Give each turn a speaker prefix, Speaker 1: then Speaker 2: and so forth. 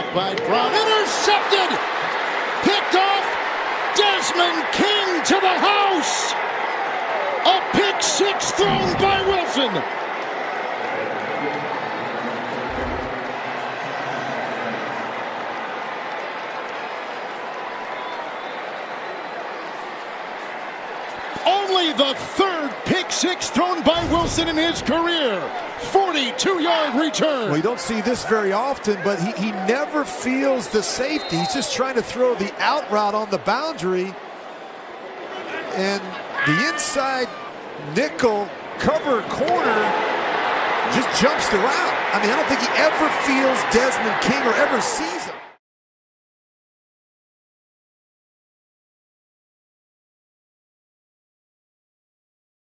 Speaker 1: blocked by Brown. Intercepted! Picked off! Desmond King to the house! A pick six thrown by Wilson. Only the third pick six thrown by Wilson in his career. 42-yard return.
Speaker 2: Well, you don't see this very often, but he, he never feels the safety. He's just trying to throw the out route on the boundary. And the inside nickel cover corner just jumps the route. I mean, I don't think he ever feels Desmond King or ever sees